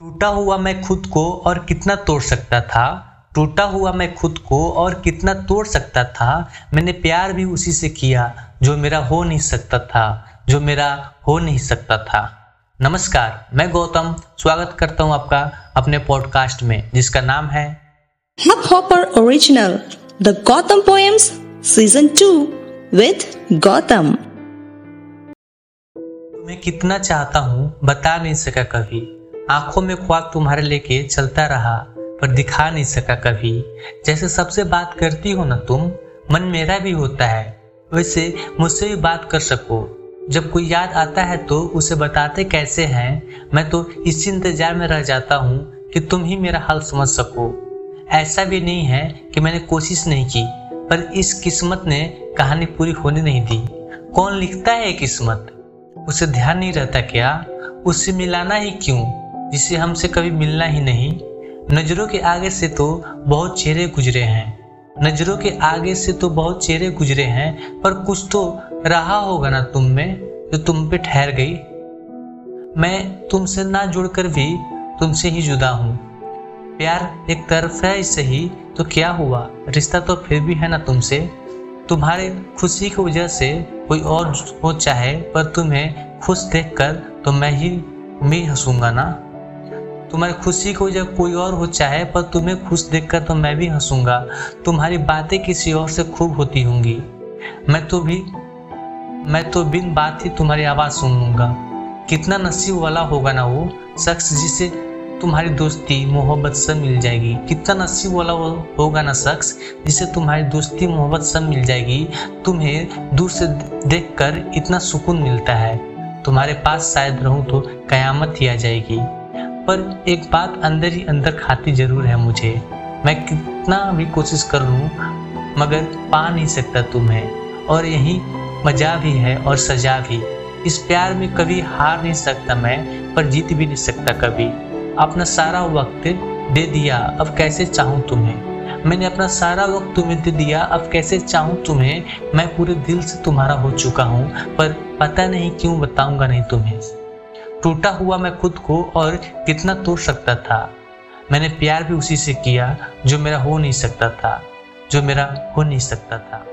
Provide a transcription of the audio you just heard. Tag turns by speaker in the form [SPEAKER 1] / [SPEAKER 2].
[SPEAKER 1] टूटा हुआ मैं खुद को और कितना तोड़ सकता था? टूटा हुआ मैं खुद को और कितना तोड़ सकता था? मैंने प्यार भी उसी से किया जो मेरा हो नहीं सकता था जो मेरा हो नहीं सकता था। नमस्कार मैं गौतम। स्वागत करता हूँ आपका अपने पॉडकास्ट में जिसका नाम है
[SPEAKER 2] Hopper Original The Gotham Poems Season 2 with Gotham.
[SPEAKER 1] तुम्हें कितना चाहता हूँ बता नहीं सका कभी। आँखों में ख्वाब तुम्हारे लेके चलता रहा, पर दिखा नहीं सका कभी। जैसे सबसे बात करती हो ना तुम, मन मेरा भी होता है, वैसे मुझसे भी बात कर सको। जब कोई याद आता है तो उसे बताते कैसे हैं। मैं तो इसी इंतज़ार में रह जाता हूँ कि तुम ही मेरा हाल समझ सको। ऐसा भी नहीं है कि मैंने कोशिश नहीं की, पर इस किस्मत ने कहानी पूरी होने नहीं दी। कौन लिखता है किस्मत? उसे ध्यान नहीं रहता क्या? उससे मिलाना ही क्यों? जिसे हमसे कभी मिलना ही नहीं। नज़रों के आगे से तो बहुत चेहरे गुजरे हैं। नज़रों के आगे से तो बहुत चेहरे गुजरे हैं, पर कुछ तो रहा होगा ना तुम में जो तुम पे ठहर गई। मैं तुमसे ना जुड़कर भी तुमसे ही जुदा हूँ। प्यार एक तरफ़ है सही तो क्या हुआ? रिश्ता तो फिर भी है ना तुमसे? तुम्हारे खुशी की वजह से कोई और हो चाहे, पर तुम्हें खुश देखकर तो मैं ही मैं हंसूँगा ना? तुम्हारी खुशी को जब कोई और हो चाहे, पर तुम्हें खुश देखकर तो मैं भी हंसूँगा। तुम्हारी बातें किसी और से खूब होती होंगी। मैं तो भी, मैं तो बिन बात ही तुम्हारी आवाज़ सुन लूँगा कितना नसीब वाला होगा ना वो, शख्स जिसे तुम्हारी दोस्ती, मोहब्बत सब मिल जाएगी। कितना नसीब वाला होगा ना शख्स जिसे तुम्हारी दोस्ती, मोहब्बत सब मिल जाएगी। तुम्हें दूर से देखकर इतना सुकून मिलता है। तुम्हारे पास शायद रहूँ तो कयामत ही आ जाएगी। पर एक बात अंदर ही अंदर खाती ज़रूर है मुझे। मैं कितना भी कोशिश कर लूँ, मगर पा नहीं सकता तुम्हें। और यही मज़ा भी है और सजा भी। इस प्यार में कभी हार नहीं सकता मैं, पर जीत भी नहीं सकता कभी। अपना सारा वक्त दे दिया, अब कैसे चाहूँ तुम्हें? मैंने अपना सारा वक्त तुम्हें दे दिया, अब कैसे चाहूँ तुम्हें? मैं पूरे दिल से तुम्हारा हो चुका हूँ, पर पता नहीं क्यों बताऊँगा नहीं तुम्हें। टूटा हुआ मैं खुद को और कितना तोड़ सकता था। मैंने प्यार भी उसी से किया जो मेरा हो नहीं सकता था, जो मेरा हो नहीं सकता था।